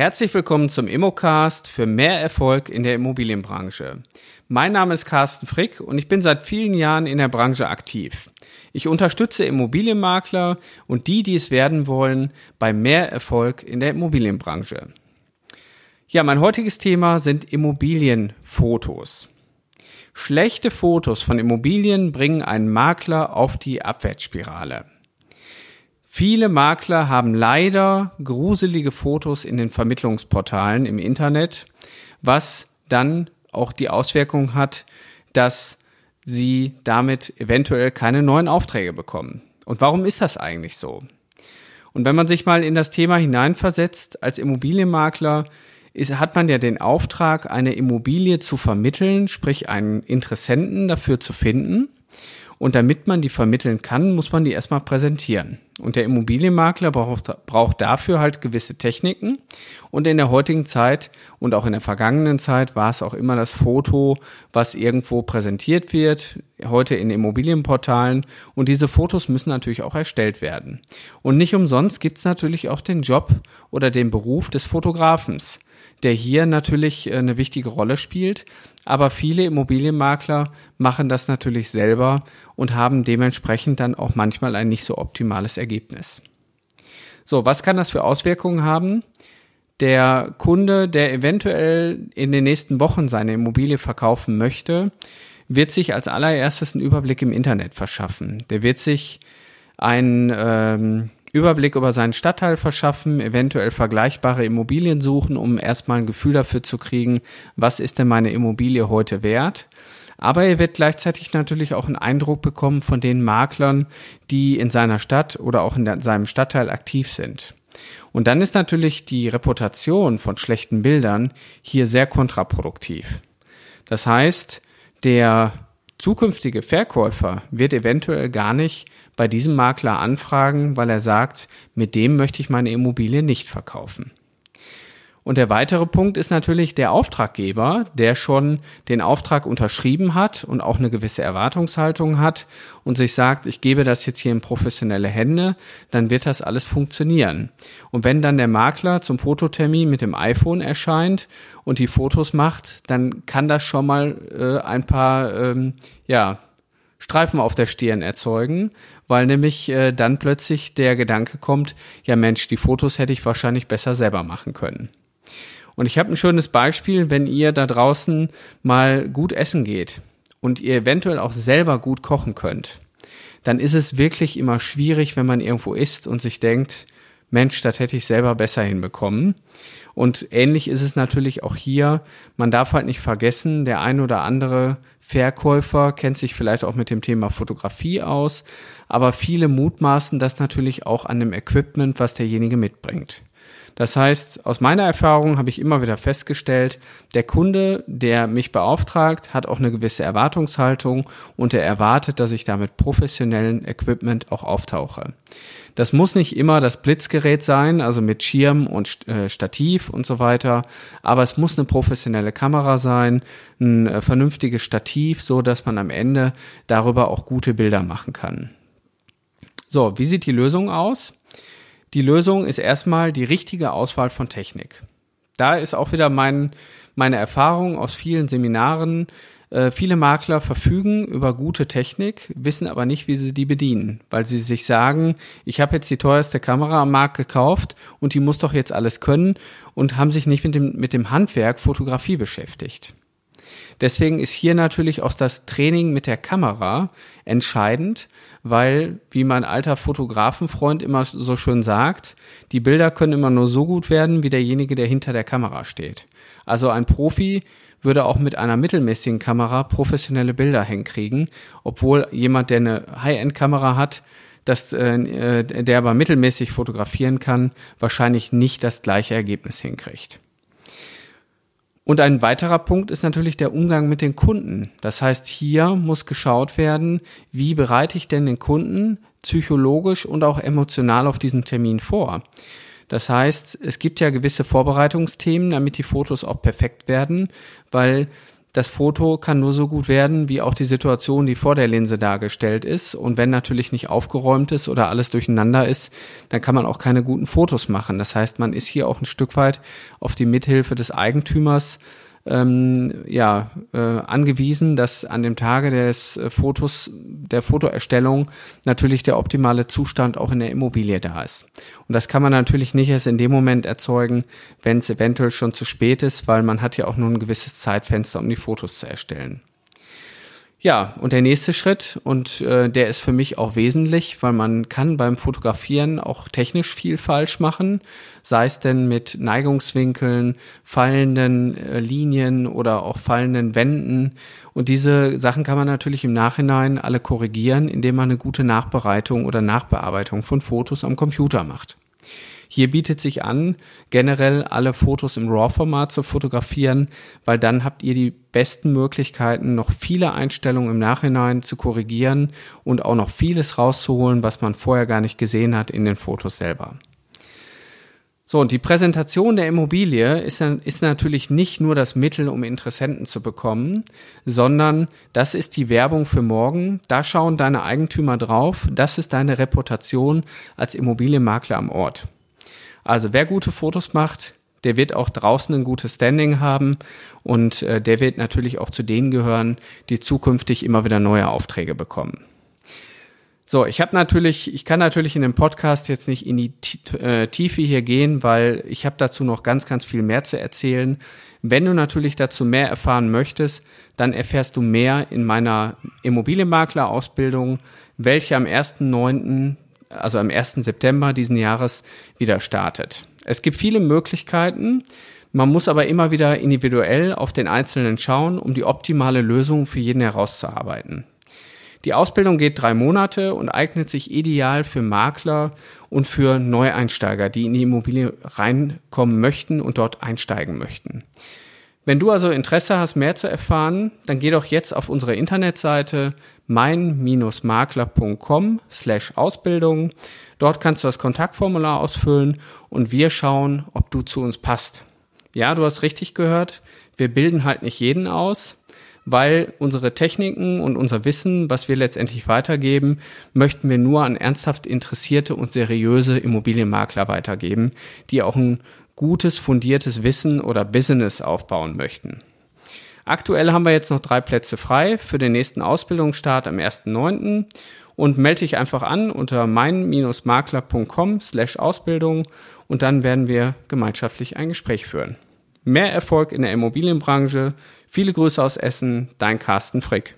Herzlich willkommen zum Immocast für mehr Erfolg in der Immobilienbranche. Mein Name ist Carsten Frick und ich bin seit vielen Jahren in der Branche aktiv. Ich unterstütze Immobilienmakler und die, die es werden wollen, bei mehr Erfolg in der Immobilienbranche. Ja, mein heutiges Thema sind Immobilienfotos. Schlechte Fotos von Immobilien bringen einen Makler auf die Abwärtsspirale. Viele Makler haben leider gruselige Fotos in den Vermittlungsportalen im Internet, was dann auch die Auswirkung hat, dass sie damit eventuell keine neuen Aufträge bekommen. Und warum ist das eigentlich so? Und wenn man sich mal in das Thema hineinversetzt, als Immobilienmakler ist, hat man ja den Auftrag, eine Immobilie zu vermitteln, sprich einen Interessenten dafür zu finden. Und damit man die vermitteln kann, muss man die erstmal präsentieren. Und der Immobilienmakler braucht, braucht dafür halt gewisse Techniken. Und in der heutigen Zeit und auch in der vergangenen Zeit war es auch immer das Foto, was irgendwo präsentiert wird, heute in Immobilienportalen. Und diese Fotos müssen natürlich auch erstellt werden. Und nicht umsonst gibt es natürlich auch den Job oder den Beruf des Fotografens der hier natürlich äh, eine wichtige Rolle spielt. Aber viele Immobilienmakler machen das natürlich selber und haben dementsprechend dann auch manchmal ein nicht so optimales Ergebnis. So, was kann das für Auswirkungen haben? Der Kunde, der eventuell in den nächsten Wochen seine Immobilie verkaufen möchte, wird sich als allererstes einen Überblick im Internet verschaffen. Der wird sich ein ähm, Überblick über seinen Stadtteil verschaffen, eventuell vergleichbare Immobilien suchen, um erstmal ein Gefühl dafür zu kriegen, was ist denn meine Immobilie heute wert. Aber er wird gleichzeitig natürlich auch einen Eindruck bekommen von den Maklern, die in seiner Stadt oder auch in seinem Stadtteil aktiv sind. Und dann ist natürlich die Reputation von schlechten Bildern hier sehr kontraproduktiv. Das heißt, der zukünftige Verkäufer wird eventuell gar nicht bei diesem Makler anfragen, weil er sagt, mit dem möchte ich meine Immobilie nicht verkaufen. Und der weitere Punkt ist natürlich der Auftraggeber, der schon den Auftrag unterschrieben hat und auch eine gewisse Erwartungshaltung hat und sich sagt, ich gebe das jetzt hier in professionelle Hände, dann wird das alles funktionieren. Und wenn dann der Makler zum Fototermin mit dem iPhone erscheint und die Fotos macht, dann kann das schon mal äh, ein paar, ähm, ja, Streifen auf der Stirn erzeugen, weil nämlich äh, dann plötzlich der Gedanke kommt, ja Mensch, die Fotos hätte ich wahrscheinlich besser selber machen können. Und ich habe ein schönes Beispiel, wenn ihr da draußen mal gut essen geht und ihr eventuell auch selber gut kochen könnt, dann ist es wirklich immer schwierig, wenn man irgendwo isst und sich denkt, Mensch, das hätte ich selber besser hinbekommen. Und ähnlich ist es natürlich auch hier. Man darf halt nicht vergessen, der ein oder andere Verkäufer kennt sich vielleicht auch mit dem Thema Fotografie aus, aber viele mutmaßen das natürlich auch an dem Equipment, was derjenige mitbringt. Das heißt, aus meiner Erfahrung habe ich immer wieder festgestellt, der Kunde, der mich beauftragt, hat auch eine gewisse Erwartungshaltung und er erwartet, dass ich da mit professionellen Equipment auch auftauche. Das muss nicht immer das Blitzgerät sein, also mit Schirm und äh, Stativ und so weiter, aber es muss eine professionelle Kamera sein, ein äh, vernünftiges Stativ, so dass man am Ende darüber auch gute Bilder machen kann. So, wie sieht die Lösung aus? Die Lösung ist erstmal die richtige Auswahl von Technik. Da ist auch wieder mein, meine Erfahrung aus vielen Seminaren. Äh, viele Makler verfügen über gute Technik, wissen aber nicht, wie sie die bedienen, weil sie sich sagen, ich habe jetzt die teuerste Kamera am Markt gekauft und die muss doch jetzt alles können und haben sich nicht mit dem, mit dem Handwerk Fotografie beschäftigt. Deswegen ist hier natürlich auch das Training mit der Kamera entscheidend, weil, wie mein alter Fotografenfreund immer so schön sagt, die Bilder können immer nur so gut werden, wie derjenige, der hinter der Kamera steht. Also ein Profi würde auch mit einer mittelmäßigen Kamera professionelle Bilder hinkriegen, obwohl jemand, der eine High-End-Kamera hat, dass, äh, der aber mittelmäßig fotografieren kann, wahrscheinlich nicht das gleiche Ergebnis hinkriegt. Und ein weiterer Punkt ist natürlich der Umgang mit den Kunden. Das heißt, hier muss geschaut werden, wie bereite ich denn den Kunden psychologisch und auch emotional auf diesen Termin vor. Das heißt, es gibt ja gewisse Vorbereitungsthemen, damit die Fotos auch perfekt werden, weil das Foto kann nur so gut werden, wie auch die Situation, die vor der Linse dargestellt ist. Und wenn natürlich nicht aufgeräumt ist oder alles durcheinander ist, dann kann man auch keine guten Fotos machen. Das heißt, man ist hier auch ein Stück weit auf die Mithilfe des Eigentümers ähm, ja, äh, angewiesen, dass an dem Tage des äh, Fotos, der Fotoerstellung natürlich der optimale Zustand auch in der Immobilie da ist. Und das kann man natürlich nicht erst in dem Moment erzeugen, wenn es eventuell schon zu spät ist, weil man hat ja auch nur ein gewisses Zeitfenster, um die Fotos zu erstellen. Ja, und der nächste Schritt, und äh, der ist für mich auch wesentlich, weil man kann beim Fotografieren auch technisch viel falsch machen, sei es denn mit Neigungswinkeln, fallenden äh, Linien oder auch fallenden Wänden. Und diese Sachen kann man natürlich im Nachhinein alle korrigieren, indem man eine gute Nachbereitung oder Nachbearbeitung von Fotos am Computer macht. Hier bietet sich an, generell alle Fotos im RAW-Format zu fotografieren, weil dann habt ihr die besten Möglichkeiten, noch viele Einstellungen im Nachhinein zu korrigieren und auch noch vieles rauszuholen, was man vorher gar nicht gesehen hat in den Fotos selber. So, und die Präsentation der Immobilie ist, ist natürlich nicht nur das Mittel, um Interessenten zu bekommen, sondern das ist die Werbung für morgen. Da schauen deine Eigentümer drauf. Das ist deine Reputation als Immobilienmakler am Ort. Also wer gute Fotos macht, der wird auch draußen ein gutes Standing haben und äh, der wird natürlich auch zu denen gehören, die zukünftig immer wieder neue Aufträge bekommen. So, ich habe natürlich, ich kann natürlich in dem Podcast jetzt nicht in die äh, Tiefe hier gehen, weil ich habe dazu noch ganz, ganz viel mehr zu erzählen. Wenn du natürlich dazu mehr erfahren möchtest, dann erfährst du mehr in meiner Immobilienmakler-Ausbildung, welche am 1.9 also am 1. September diesen Jahres wieder startet. Es gibt viele Möglichkeiten. Man muss aber immer wieder individuell auf den Einzelnen schauen, um die optimale Lösung für jeden herauszuarbeiten. Die Ausbildung geht drei Monate und eignet sich ideal für Makler und für Neueinsteiger, die in die Immobilie reinkommen möchten und dort einsteigen möchten. Wenn du also Interesse hast, mehr zu erfahren, dann geh doch jetzt auf unsere Internetseite mein-makler.com slash Ausbildung. Dort kannst du das Kontaktformular ausfüllen und wir schauen, ob du zu uns passt. Ja, du hast richtig gehört. Wir bilden halt nicht jeden aus, weil unsere Techniken und unser Wissen, was wir letztendlich weitergeben, möchten wir nur an ernsthaft interessierte und seriöse Immobilienmakler weitergeben, die auch ein gutes, fundiertes Wissen oder Business aufbauen möchten. Aktuell haben wir jetzt noch drei Plätze frei für den nächsten Ausbildungsstart am 1.9. und melde dich einfach an unter mein-makler.com slash Ausbildung und dann werden wir gemeinschaftlich ein Gespräch führen. Mehr Erfolg in der Immobilienbranche. Viele Grüße aus Essen, dein Carsten Frick.